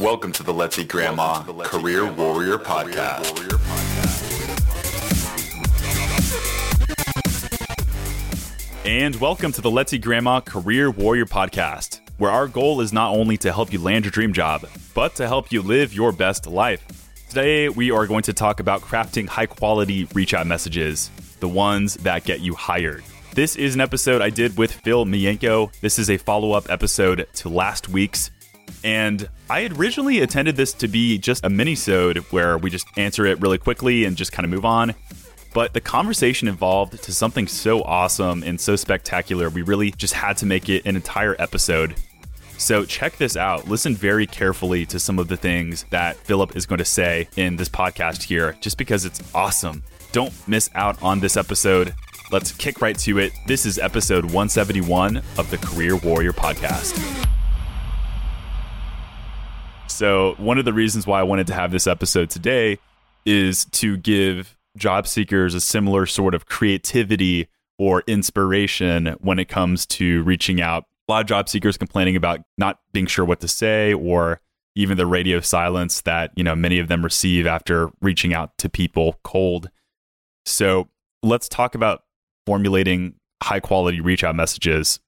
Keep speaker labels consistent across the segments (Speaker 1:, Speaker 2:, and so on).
Speaker 1: Welcome to the Let's Eat Grandma Career Warrior Podcast.
Speaker 2: And welcome to the Let's Eat Grandma Career Warrior Podcast, where our goal is not only to help you land your dream job, but to help you live your best life. Today, we are going to talk about crafting high quality reach out messages, the ones that get you hired. This is an episode I did with Phil Mienko. This is a follow up episode to last week's. And I had originally intended this to be just a mini-sode where we just answer it really quickly and just kind of move on. But the conversation evolved to something so awesome and so spectacular, we really just had to make it an entire episode. So check this out. Listen very carefully to some of the things that Philip is going to say in this podcast here, just because it's awesome. Don't miss out on this episode. Let's kick right to it. This is episode 171 of the Career Warrior Podcast. So, one of the reasons why I wanted to have this episode today is to give job seekers a similar sort of creativity or inspiration when it comes to reaching out. A lot of job seekers complaining about not being sure what to say or even the radio silence that, you know, many of them receive after reaching out to people cold. So, let's talk about formulating high quality reach out messages.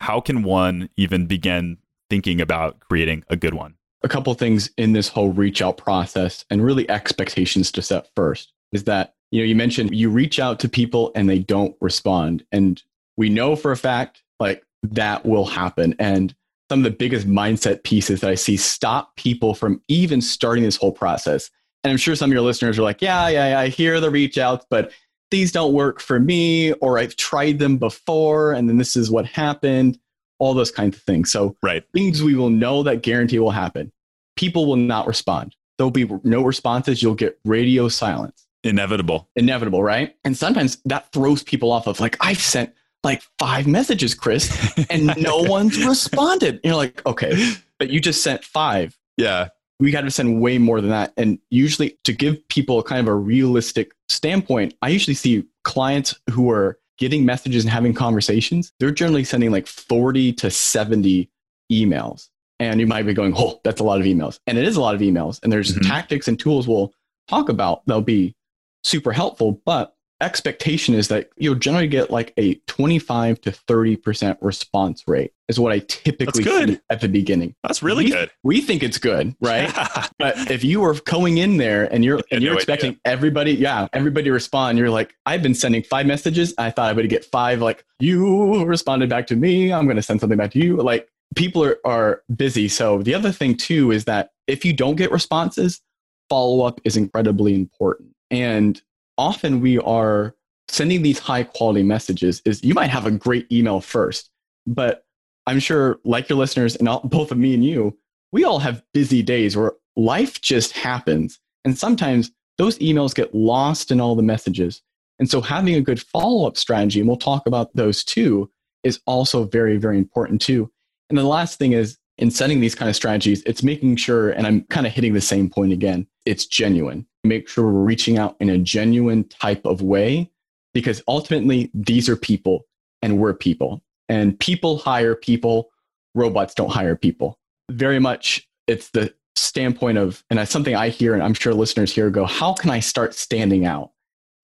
Speaker 2: How can one even begin thinking about creating a good one?
Speaker 3: A couple things in this whole reach out process and really expectations to set first is that you know you mentioned you reach out to people and they don't respond. And we know for a fact like that will happen. And some of the biggest mindset pieces that i see stop people from even starting this whole process. And i'm sure some of your listeners are like yeah yeah, yeah i hear the reach outs but these don't work for me or i've tried them before and then this is what happened all those kinds of things. So
Speaker 2: right.
Speaker 3: things we will know that guarantee will happen. People will not respond. There'll be no responses. You'll get radio silence.
Speaker 2: Inevitable.
Speaker 3: Inevitable, right? And sometimes that throws people off of like, I've sent like five messages, Chris, and no one's responded. You're like, okay, but you just sent five.
Speaker 2: Yeah.
Speaker 3: We got to send way more than that. And usually, to give people kind of a realistic standpoint, I usually see clients who are getting messages and having conversations, they're generally sending like 40 to 70 emails. And you might be going, oh, that's a lot of emails. And it is a lot of emails. And there's mm-hmm. tactics and tools we'll talk about that'll be super helpful. But expectation is that you'll generally get like a 25 to 30% response rate is what I typically at the beginning.
Speaker 2: That's really
Speaker 3: we,
Speaker 2: good.
Speaker 3: We think it's good, right? Yeah. But if you were going in there and you're and you're no expecting idea. everybody, yeah, everybody respond, you're like, I've been sending five messages. I thought I would get five, like you responded back to me. I'm gonna send something back to you. Like people are, are busy. So the other thing too is that if you don't get responses, follow up is incredibly important. And often we are sending these high quality messages is you might have a great email first, but I'm sure like your listeners and all, both of me and you, we all have busy days where life just happens. And sometimes those emails get lost in all the messages. And so having a good follow up strategy, and we'll talk about those too, is also very, very important too. And the last thing is in setting these kind of strategies, it's making sure, and I'm kind of hitting the same point again, it's genuine. Make sure we're reaching out in a genuine type of way because ultimately these are people and we're people. And people hire people, robots don't hire people. Very much it's the standpoint of, and that's something I hear, and I'm sure listeners here go, how can I start standing out?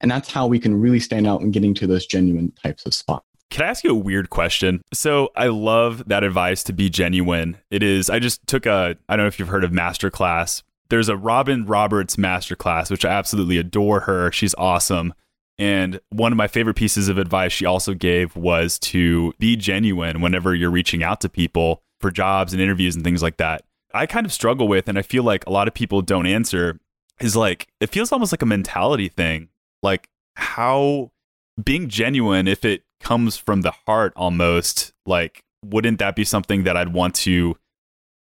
Speaker 3: And that's how we can really stand out and getting to those genuine types of spots.
Speaker 2: Can I ask you a weird question? So I love that advice to be genuine. It is, I just took a, I don't know if you've heard of Masterclass. There's a Robin Roberts Masterclass, which I absolutely adore her. She's awesome. And one of my favorite pieces of advice she also gave was to be genuine whenever you're reaching out to people for jobs and interviews and things like that. I kind of struggle with, and I feel like a lot of people don't answer, is like, it feels almost like a mentality thing. Like, how being genuine, if it comes from the heart almost, like, wouldn't that be something that I'd want to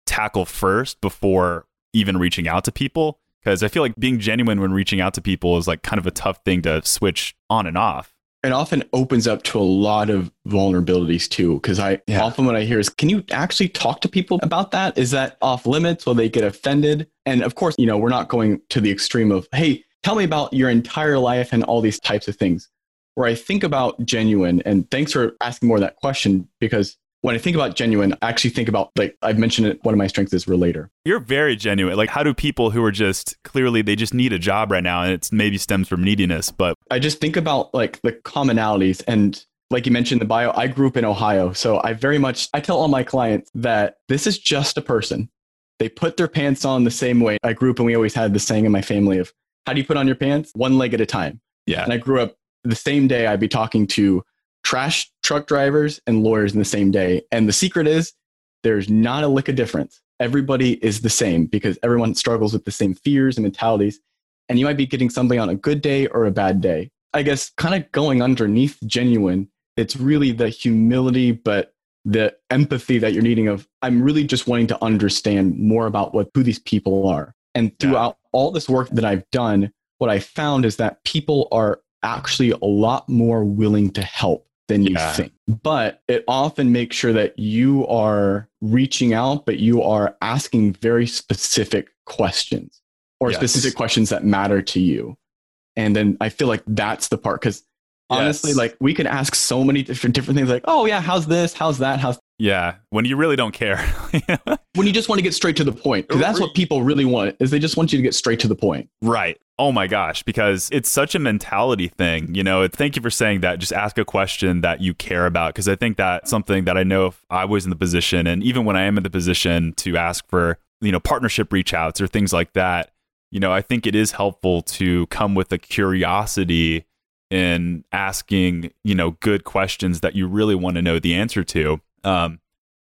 Speaker 2: tackle first before even reaching out to people? Because I feel like being genuine when reaching out to people is like kind of a tough thing to switch on and off
Speaker 3: it often opens up to a lot of vulnerabilities too because i yeah. often what i hear is can you actually talk to people about that is that off limits will they get offended and of course you know we're not going to the extreme of hey tell me about your entire life and all these types of things where I think about genuine, and thanks for asking more of that question because when I think about genuine, I actually think about like I've mentioned it. One of my strengths is relator.
Speaker 2: You're very genuine. Like, how do people who are just clearly they just need a job right now, and it's maybe stems from neediness, but
Speaker 3: I just think about like the commonalities and like you mentioned the bio i grew up in ohio so i very much i tell all my clients that this is just a person they put their pants on the same way i grew up and we always had the saying in my family of how do you put on your pants one leg at a time
Speaker 2: yeah
Speaker 3: and i grew up the same day i'd be talking to trash truck drivers and lawyers in the same day. And the secret is there's not a lick of difference. Everybody is the same because everyone struggles with the same fears and mentalities. And you might be getting something on a good day or a bad day. I guess kind of going underneath genuine, it's really the humility, but the empathy that you're needing of I'm really just wanting to understand more about what who these people are. And throughout yeah. all this work that I've done, what I found is that people are actually a lot more willing to help than you yeah. think. But it often makes sure that you are reaching out, but you are asking very specific questions or yes. specific questions that matter to you. And then I feel like that's the part because honestly, yes. like we could ask so many different different things like, oh yeah, how's this? How's that? How's
Speaker 2: yeah, when you really don't care.
Speaker 3: when you just want to get straight to the point. Because that's what people really want is they just want you to get straight to the point.
Speaker 2: Right. Oh my gosh, because it's such a mentality thing. You know, thank you for saying that. Just ask a question that you care about. Because I think that's something that I know if I was in the position, and even when I am in the position to ask for, you know, partnership reach outs or things like that, you know, I think it is helpful to come with a curiosity in asking, you know, good questions that you really want to know the answer to. Um,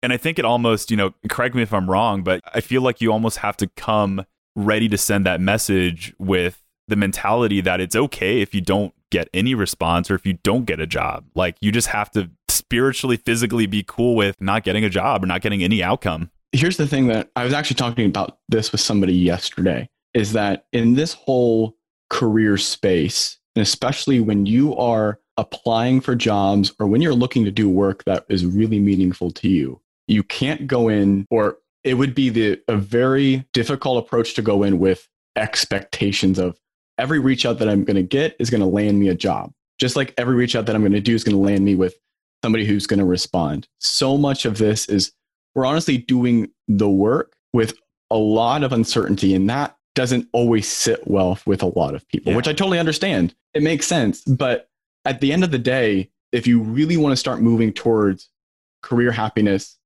Speaker 2: and I think it almost, you know, correct me if I'm wrong, but I feel like you almost have to come ready to send that message with the mentality that it's okay if you don't get any response or if you don't get a job. Like you just have to spiritually, physically be cool with not getting a job or not getting any outcome.
Speaker 3: Here's the thing that I was actually talking about this with somebody yesterday is that in this whole career space, and especially when you are applying for jobs or when you're looking to do work that is really meaningful to you, you can't go in or it would be the a very difficult approach to go in with expectations of every reach out that I'm going to get is going to land me a job. Just like every reach out that I'm going to do is going to land me with somebody who's going to respond. So much of this is we're honestly doing the work with a lot of uncertainty and that doesn't always sit well with a lot of people, yeah. which I totally understand. It makes sense, but at the end of the day, if you really want to start moving towards career happiness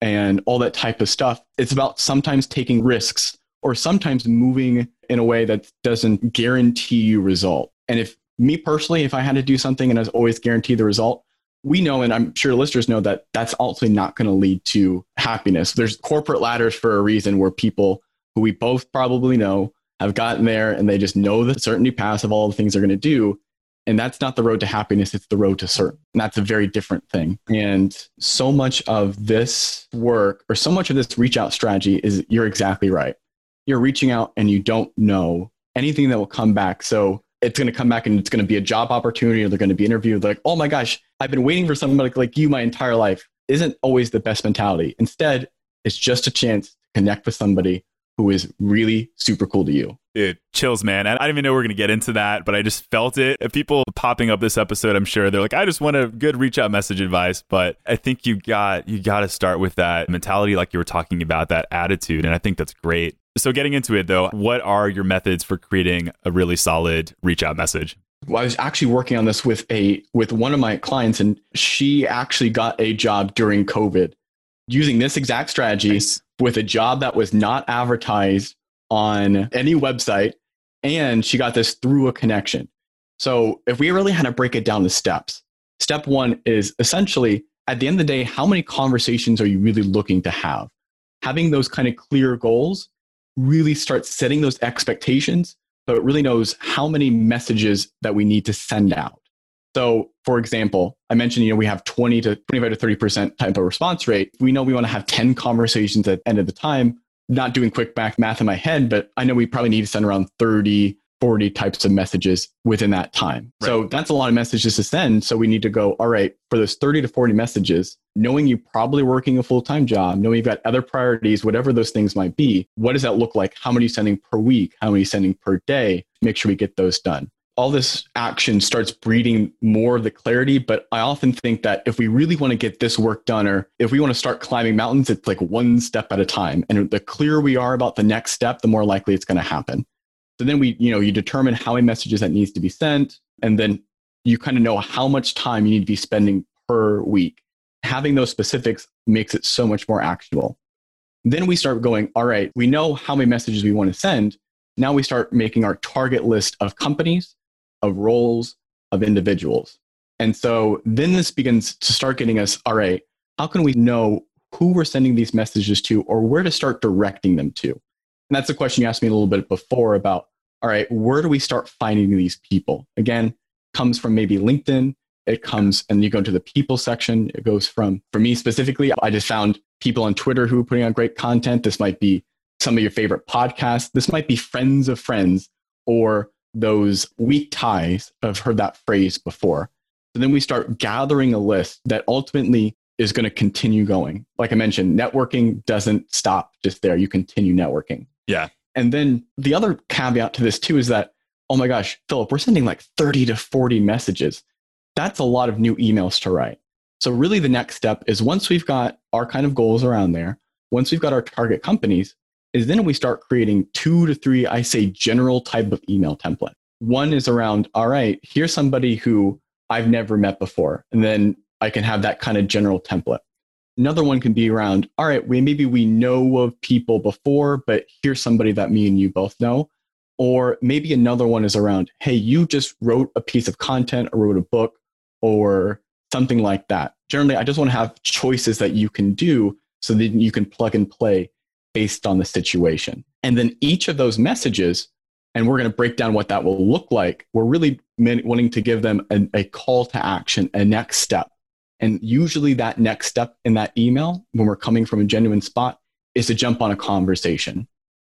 Speaker 3: and all that type of stuff. It's about sometimes taking risks or sometimes moving in a way that doesn't guarantee you result. And if me personally, if I had to do something and I was always guaranteed the result, we know, and I'm sure listeners know that that's ultimately not going to lead to happiness. There's corporate ladders for a reason where people who we both probably know have gotten there and they just know the certainty path of all the things they're going to do. And that's not the road to happiness, it's the road to certain. And that's a very different thing. And so much of this work or so much of this reach out strategy is you're exactly right. You're reaching out and you don't know anything that will come back. So it's going to come back and it's going to be a job opportunity or they're going to be interviewed like, oh my gosh, I've been waiting for somebody like you my entire life. Isn't always the best mentality. Instead, it's just a chance to connect with somebody who is really super cool to you.
Speaker 2: Dude, chills, man. I, I didn't even know we are going to get into that, but I just felt it. If people popping up this episode, I'm sure they're like, I just want a good reach out message advice. But I think you got you got to start with that mentality, like you were talking about, that attitude, and I think that's great. So, getting into it though, what are your methods for creating a really solid reach out message?
Speaker 3: Well, I was actually working on this with a with one of my clients, and she actually got a job during COVID using this exact strategy nice. with a job that was not advertised on any website. And she got this through a connection. So if we really had to break it down to steps, step one is essentially at the end of the day, how many conversations are you really looking to have? Having those kind of clear goals really starts setting those expectations, but it really knows how many messages that we need to send out. So, for example, I mentioned, you know, we have 20 to 25 to 30% type of response rate. We know we want to have 10 conversations at the end of the time not doing quick back math in my head, but I know we probably need to send around 30, 40 types of messages within that time. Right. So that's a lot of messages to send. So we need to go, all right, for those 30 to 40 messages, knowing you probably working a full time job, knowing you've got other priorities, whatever those things might be, what does that look like? How many sending per week? How many sending per day? Make sure we get those done. All this action starts breeding more of the clarity. But I often think that if we really want to get this work done, or if we want to start climbing mountains, it's like one step at a time. And the clearer we are about the next step, the more likely it's going to happen. So then we, you know, you determine how many messages that needs to be sent, and then you kind of know how much time you need to be spending per week. Having those specifics makes it so much more actionable. Then we start going, all right, we know how many messages we want to send. Now we start making our target list of companies, of roles, of individuals. And so then this begins to start getting us, all right, how can we know who we're sending these messages to or where to start directing them to? And that's the question you asked me a little bit before about, all right, where do we start finding these people? Again, comes from maybe LinkedIn. It comes and you go into the people section. It goes from, for me specifically, I just found people on Twitter who are putting out great content. This might be some of your favorite podcasts. This might be friends of friends or those weak ties. I've heard that phrase before. So then we start gathering a list that ultimately is going to continue going. Like I mentioned, networking doesn't stop just there. You continue networking.
Speaker 2: Yeah.
Speaker 3: And then the other caveat to this too is that, oh my gosh, Philip, we're sending like 30 to 40 messages. That's a lot of new emails to write. So really the next step is once we've got our kind of goals around there, once we've got our target companies, is then we start creating two to three, I say, general type of email template. One is around, all right, here's somebody who I've never met before. And then I can have that kind of general template. Another one can be around, all right, we maybe we know of people before, but here's somebody that me and you both know. Or maybe another one is around, hey, you just wrote a piece of content or wrote a book or something like that. Generally, I just want to have choices that you can do so that you can plug and play based on the situation. And then each of those messages, and we're going to break down what that will look like. We're really wanting to give them a, a call to action, a next step. And usually, that next step in that email, when we're coming from a genuine spot, is to jump on a conversation.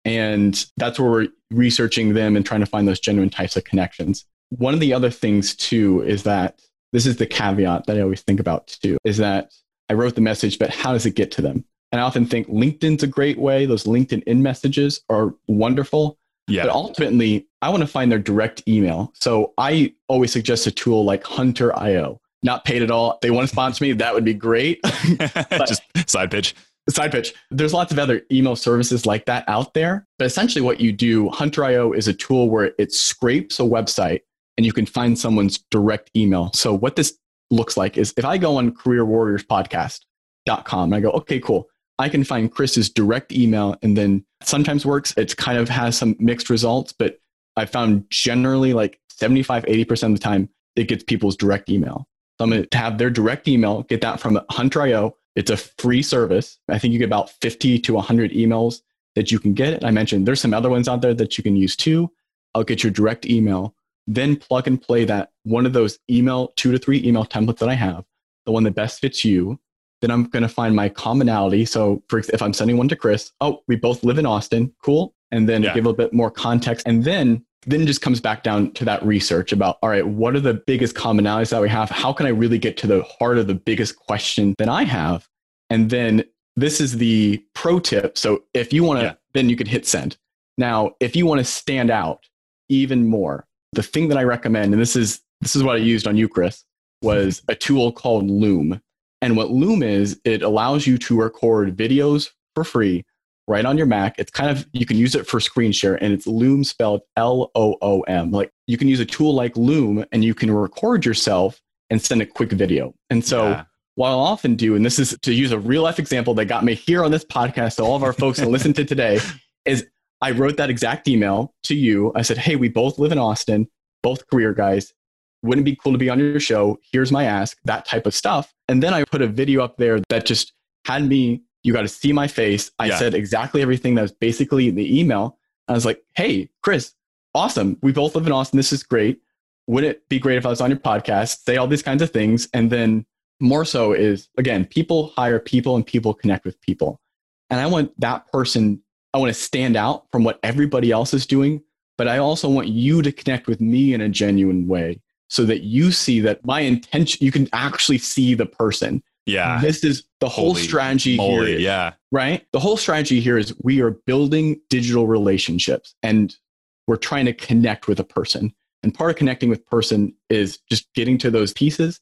Speaker 3: And that's where we're researching them and trying to find those genuine types of connections. One of the other things, too, is that this is the caveat that I always think about, too, is that I wrote the message, but how does it get to them? And I often think LinkedIn's a great way. Those LinkedIn in messages are wonderful. Yeah. But ultimately, I want to find their direct email. So I always suggest a tool like Hunter.io. Not paid at all. If they want to sponsor me, that would be great.
Speaker 2: Just side pitch.
Speaker 3: Side pitch. There's lots of other email services like that out there. But essentially, what you do, Hunter.io is a tool where it scrapes a website and you can find someone's direct email. So what this looks like is if I go on careerwarriorspodcast.com and I go, okay, cool. I can find Chris's direct email and then sometimes works. It kind of has some mixed results, but I found generally like 75, 80% of the time it gets people's direct email. So I'm going to have their direct email, get that from Hunter.io. It's a free service. I think you get about 50 to 100 emails that you can get. I mentioned there's some other ones out there that you can use too. I'll get your direct email, then plug and play that one of those email, two to three email templates that I have, the one that best fits you, then I'm going to find my commonality. So for, if I'm sending one to Chris, oh, we both live in Austin, cool. And then yeah. give a bit more context. And then, then it just comes back down to that research about, all right, what are the biggest commonalities that we have? How can I really get to the heart of the biggest question that I have? And then this is the pro tip. So if you want to, yeah. then you can hit send. Now, if you want to stand out even more, the thing that I recommend, and this is, this is what I used on you, Chris, was a tool called Loom. And what Loom is, it allows you to record videos for free right on your Mac. It's kind of, you can use it for screen share and it's Loom spelled L O O M. Like you can use a tool like Loom and you can record yourself and send a quick video. And so, yeah. what I'll often do, and this is to use a real life example that got me here on this podcast, so all of our folks can listen to today, is I wrote that exact email to you. I said, Hey, we both live in Austin, both career guys wouldn't it be cool to be on your show? Here's my ask, that type of stuff. And then I put a video up there that just had me, you got to see my face. I yeah. said exactly everything that was basically in the email. I was like, hey, Chris, awesome. We both live in Austin. This is great. Wouldn't it be great if I was on your podcast? Say all these kinds of things. And then more so is, again, people hire people and people connect with people. And I want that person, I want to stand out from what everybody else is doing, but I also want you to connect with me in a genuine way so that you see that my intention, you can actually see the person.
Speaker 2: Yeah.
Speaker 3: This is the whole Holy strategy moly, here. Is,
Speaker 2: yeah.
Speaker 3: Right. The whole strategy here is we are building digital relationships and we're trying to connect with a person. And part of connecting with person is just getting to those pieces.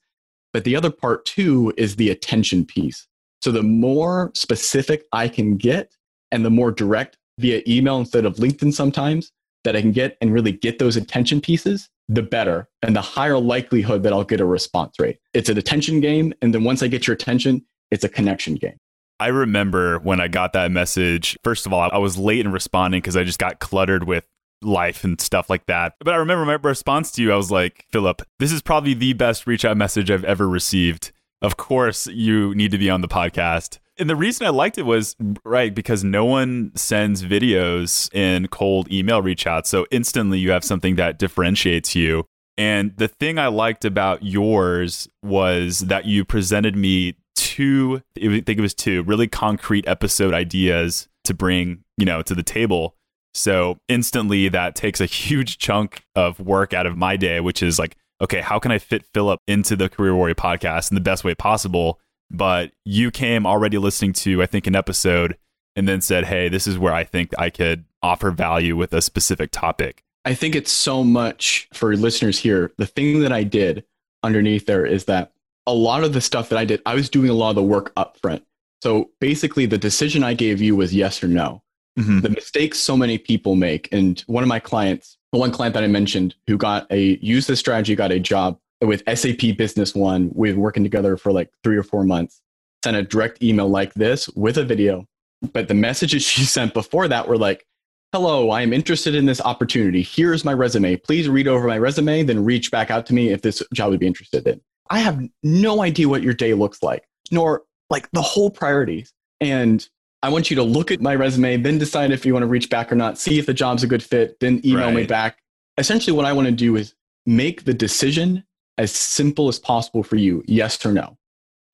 Speaker 3: But the other part too is the attention piece. So the more specific I can get and the more direct via email instead of LinkedIn sometimes that I can get and really get those attention pieces, the better and the higher likelihood that I'll get a response rate. It's an attention game. And then once I get your attention, it's a connection game.
Speaker 2: I remember when I got that message. First of all, I was late in responding because I just got cluttered with life and stuff like that. But I remember my response to you, I was like, Philip, this is probably the best reach out message I've ever received. Of course, you need to be on the podcast. And the reason I liked it was right because no one sends videos in cold email reach out. So instantly you have something that differentiates you. And the thing I liked about yours was that you presented me two, I think it was two really concrete episode ideas to bring, you know, to the table so instantly that takes a huge chunk of work out of my day, which is like, okay, how can I fit Philip into the Career Warrior podcast in the best way possible? But you came already listening to, I think, an episode and then said, hey, this is where I think I could offer value with a specific topic.
Speaker 3: I think it's so much for listeners here. The thing that I did underneath there is that a lot of the stuff that I did, I was doing a lot of the work up front. So basically, the decision I gave you was yes or no. Mm-hmm. The mistakes so many people make. And one of my clients, the one client that I mentioned who got a used this strategy, got a job with SAP Business One. We've been working together for like three or four months. Sent a direct email like this with a video. But the messages she sent before that were like, Hello, I am interested in this opportunity. Here's my resume. Please read over my resume, then reach back out to me if this job would be interested in. I have no idea what your day looks like, nor like the whole priorities. And I want you to look at my resume, then decide if you want to reach back or not, see if the job's a good fit, then email right. me back. Essentially, what I want to do is make the decision as simple as possible for you, yes or no.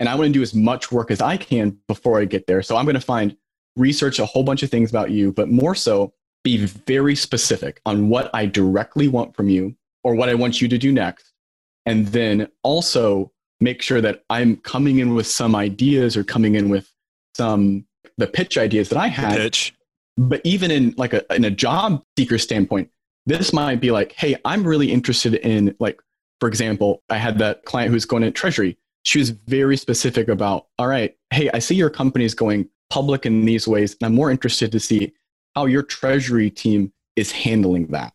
Speaker 3: And I want to do as much work as I can before I get there. So I'm going to find research a whole bunch of things about you, but more so be very specific on what I directly want from you or what I want you to do next. And then also make sure that I'm coming in with some ideas or coming in with some the pitch ideas that I had.
Speaker 2: pitch.
Speaker 3: But even in like a in a job seeker standpoint, this might be like, hey, I'm really interested in like, for example, I had that client who's going to treasury. She was very specific about, all right, hey, I see your company is going public in these ways, and I'm more interested to see how your treasury team is handling that.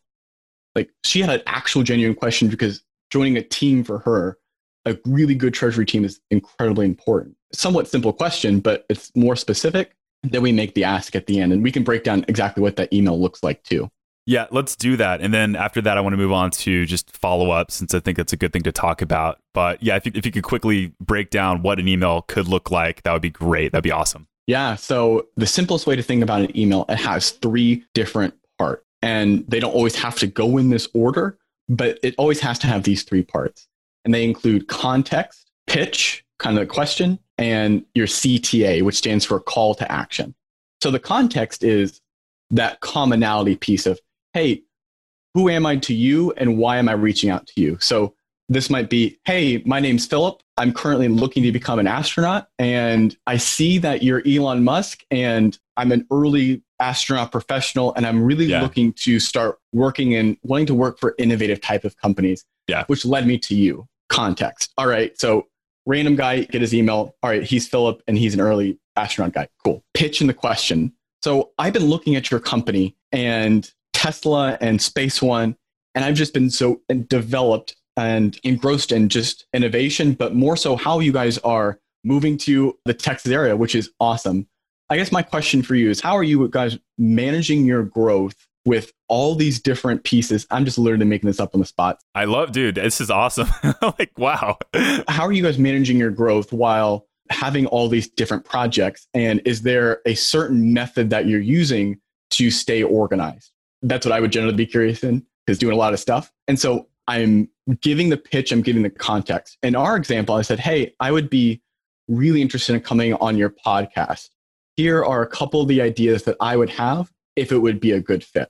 Speaker 3: Like she had an actual genuine question because joining a team for her, a really good treasury team is incredibly important somewhat simple question, but it's more specific. Then we make the ask at the end, and we can break down exactly what that email looks like too.
Speaker 2: Yeah, let's do that. And then after that, I want to move on to just follow up since I think that's a good thing to talk about. But yeah, if you, if you could quickly break down what an email could look like, that would be great. That'd be awesome.
Speaker 3: Yeah. So the simplest way to think about an email, it has three different parts. And they don't always have to go in this order, but it always has to have these three parts. And they include context, pitch, kind of a question, and your CTA, which stands for call to action. So the context is that commonality piece of, hey, who am I to you and why am I reaching out to you? So this might be, hey, my name's Philip. I'm currently looking to become an astronaut and I see that you're Elon Musk and I'm an early astronaut professional and I'm really yeah. looking to start working and wanting to work for innovative type of companies.
Speaker 2: Yeah.
Speaker 3: Which led me to you. Context. All right. So random guy get his email. All right, he's Philip and he's an early astronaut guy. Cool. Pitch in the question. So I've been looking at your company and Tesla and Space One, and I've just been so developed and engrossed in just innovation, but more so how you guys are moving to the Texas area, which is awesome. I guess my question for you is how are you guys managing your growth with all these different pieces. I'm just literally making this up on the spot.
Speaker 2: I love, dude, this is awesome. like, wow.
Speaker 3: How are you guys managing your growth while having all these different projects? And is there a certain method that you're using to stay organized? That's what I would generally be curious in, because doing a lot of stuff. And so I'm giving the pitch, I'm giving the context. In our example, I said, hey, I would be really interested in coming on your podcast. Here are a couple of the ideas that I would have if it would be a good fit.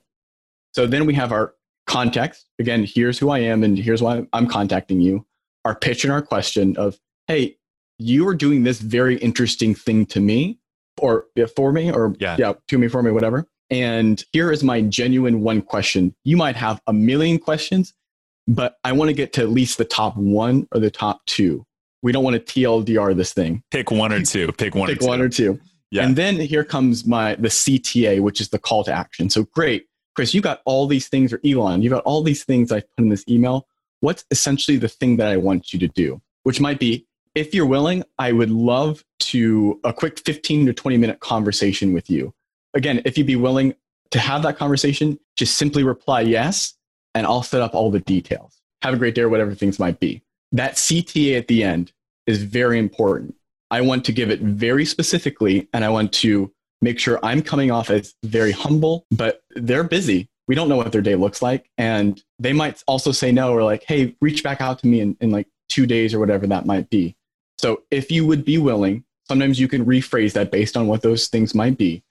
Speaker 3: So then we have our context. Again, here's who I am and here's why I'm contacting you. Our pitch and our question of, hey, you are doing this very interesting thing to me or for me or yeah. yeah, to me, for me, whatever. And here is my genuine one question. You might have a million questions. but I want to get to at least the top one or the top two. We don't want to TLDR this thing.
Speaker 2: Pick one or two. Pick one
Speaker 3: Pick
Speaker 2: or two.
Speaker 3: one or two.
Speaker 2: Yeah.
Speaker 3: And then here comes my the CTA, which is the call to action. So great, Chris, you got all these things, or Elon, you got all these things I put in this email. What's essentially the thing that I want you to do? Which might be, if you're willing, I would love to a quick 15 to 20 minute conversation with you. Again, if you'd be willing to have that conversation, just simply reply yes, and I'll set up all the details. Have a great day, or whatever things might be. That CTA at the end is very important. I want to give it very specifically, and I want to make sure I'm coming off as very humble, but they're busy. We don't know what their day looks like. And they might also say no or like, hey, reach back out to me in, in like two days or whatever that might be. So if you would be willing, sometimes you can rephrase that based on what those things might be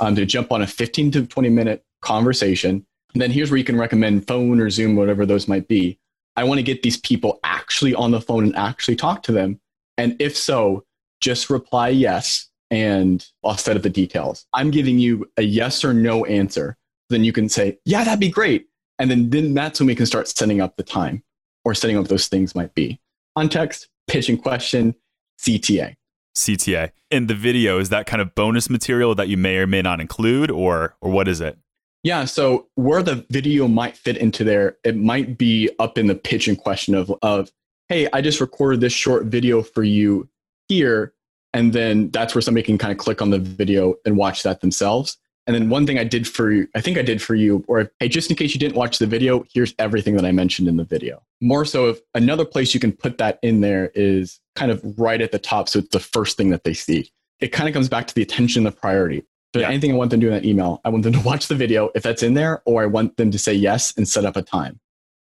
Speaker 3: um, to jump on a 15 to 20 minute conversation. And then here's where you can recommend phone or Zoom, whatever those might be. I want to get these people actually on the phone and actually talk to them. And if so, just reply yes and I'll set up the details. I'm giving you a yes or no answer. Then you can say, yeah, that'd be great. And then, then that's when we can start setting up the time or setting up those things might be. Context, pitch and question, CTA.
Speaker 2: CTA. In the video, is that kind of bonus material that you may or may not include, or or what is it?
Speaker 3: Yeah, so where the video might fit into there, it might be up in the pitch and question of of, hey, I just recorded this short video for you here. And then that's where somebody can kind of click on the video and watch that themselves. And then one thing I did for you, I think I did for you, or hey, just in case you didn't watch the video, here's everything that I mentioned in the video. More so, if another place you can put that in there is kind of right at the top. So it's the first thing that they see. It kind of comes back to the attention, the priority. But yeah. anything I want them to do in that email, I want them to watch the video if that's in there, or I want them to say yes and set up a time.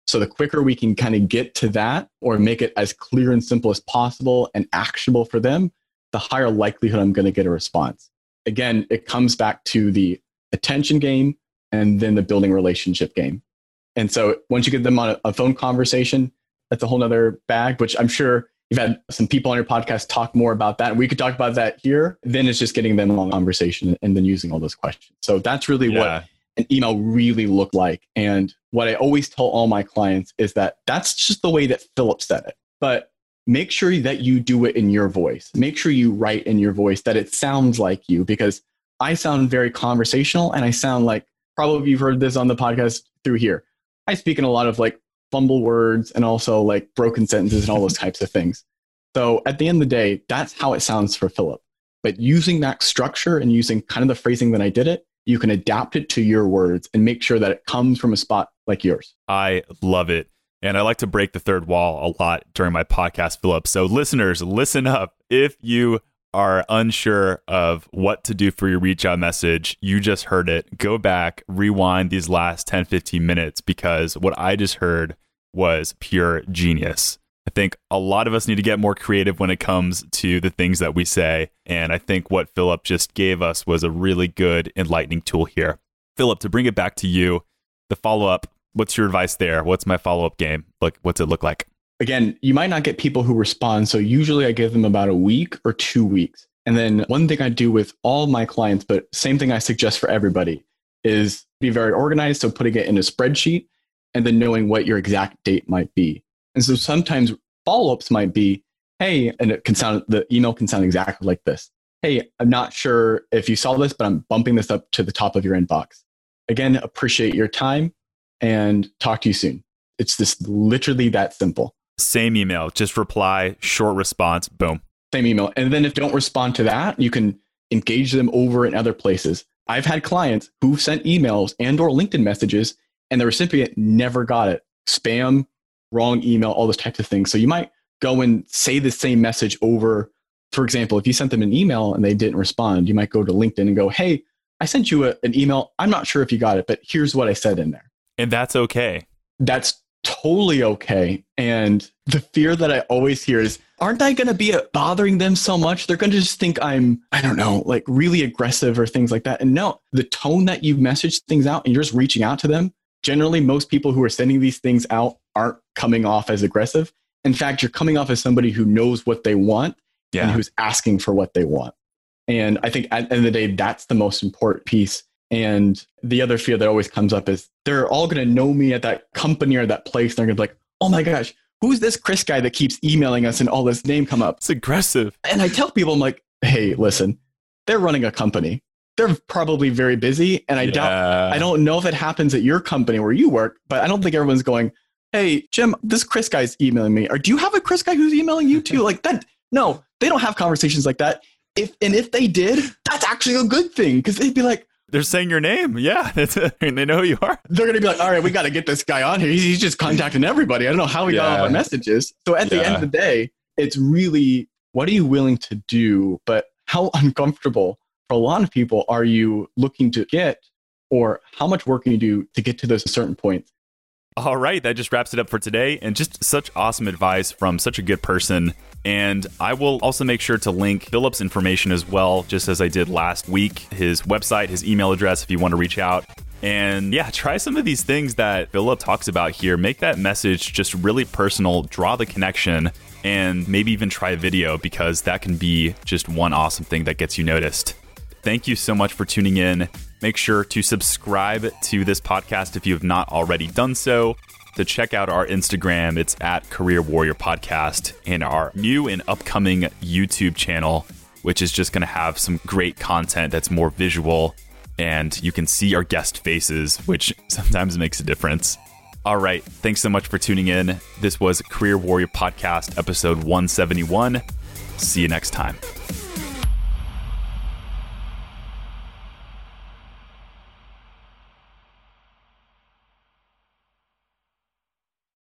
Speaker 3: So the quicker we can kind of get to that or make it as clear and simple as possible and actionable for them, the higher likelihood I'm going to get a response. Again, it comes back to the attention game and then the building relationship game. And so once you get them on a, a phone conversation, that's a whole nother bag, which I'm sure you've had some people on your podcast talk more about that. We could talk about that here. Then it's just getting them on a conversation and then using all those questions. So that's really yeah. what an email really looked like. And what I always tell all my clients is that that's just the way that Philip said it. But make sure that you do it in your voice. Make sure you write in your voice that it sounds like you because I sound very conversational and I sound like probably you've heard this on the podcast through here. I speak in a lot of like fumble words and also like broken sentences and all those types of things. So at the end of the day, that's how it sounds for Philip. But using that structure and using kind of the phrasing that I did it, you can adapt it to your words and make sure that it comes from a spot like yours.
Speaker 2: I love it. And I like to break the third wall a lot during my podcast, Philip. So, listeners, listen up. If you are unsure of what to do for your reach out message, you just heard it. Go back, rewind these last 10, 15 minutes because what I just heard was pure genius. I think a lot of us need to get more creative when it comes to the things that we say. And I think what Philip just gave us was a really good, enlightening tool here. Philip, to bring it back to you, the follow up, what's your advice there? What's my follow up game? Like, what's it look like?
Speaker 3: Again, you might not get people who respond. So usually I give them about a week or two weeks. And then one thing I do with all my clients, but same thing I suggest for everybody, is be very organized. So putting it in a spreadsheet and then knowing what your exact date might be. And so sometimes follow ups might be, hey, and it can sound, the email can sound exactly like this. Hey, I'm not sure if you saw this, but I'm bumping this up to the top of your inbox. Again, appreciate your time and talk to you soon. It's just literally that simple.
Speaker 2: Same email, just reply, short response, boom.
Speaker 3: Same email. And then if don't respond to that, you can engage them over in other places. I've had clients who sent emails and or LinkedIn messages and the recipient never got it. Spam, wrong email, all those types of things. So you might go and say the same message over. For example, if you sent them an email and they didn't respond, you might go to LinkedIn and go, Hey, I sent you a, an email. I'm not sure if you got it, but here's what I said in there.
Speaker 2: And that's okay.
Speaker 3: That's totally okay. And the fear that I always hear is, aren't I going to be bothering them so much? They're going to just think I'm, I don't know, like really aggressive or things like that. And no, the tone that you message things out and you're just reaching out to them generally most people who are sending these things out aren't coming off as aggressive. In fact, you're coming off as somebody who knows what they want yeah. and who's asking for what they want. And I think at the end of the day, that's the most important piece And the other fear that always comes up is they're all going to know me at that company or that place. They're going to be like, oh my gosh, who's this Chris guy that keeps emailing us and all this name come up?
Speaker 2: It's aggressive.
Speaker 3: And I tell people, I'm like, hey, listen, they're running a company. They're probably very busy. And I yeah. doubt, I don't know if it happens at your company where you work, but I don't think everyone's going, hey, Jim, this Chris guy's emailing me. Or do you have a Chris guy who's emailing you too? like that. No, they don't have conversations like that. If, and if they did, that's actually a good thing because they'd be like,
Speaker 2: they're saying your name. Yeah. they know who you are.
Speaker 3: They're going to be like, all right, we got to get this guy on here. He's, he's, just contacting everybody. I don't know how he yeah. got all our messages. So at the end of the day, it's really what are you willing to do? But how uncomfortable for a lot of people are you looking to get? Or how much work can you do to get to those certain points?
Speaker 2: All right, that just wraps it up for today. And just such awesome advice from such a good person. And I will also make sure to link Philip's information as well, just as I did last week his website, his email address if you want to reach out. And yeah, try some of these things that Philip talks about here. Make that message just really personal, draw the connection, and maybe even try a video because that can be just one awesome thing that gets you noticed. Thank you so much for tuning in. Make sure to subscribe to this podcast if you have not already done so. To check out our Instagram, it's at Career Warrior Podcast, and our new and upcoming YouTube channel, which is just going to have some great content that's more visual and you can see our guest faces, which sometimes makes a difference. All right. Thanks so much for tuning in. This was Career Warrior Podcast, episode 171. See you next time.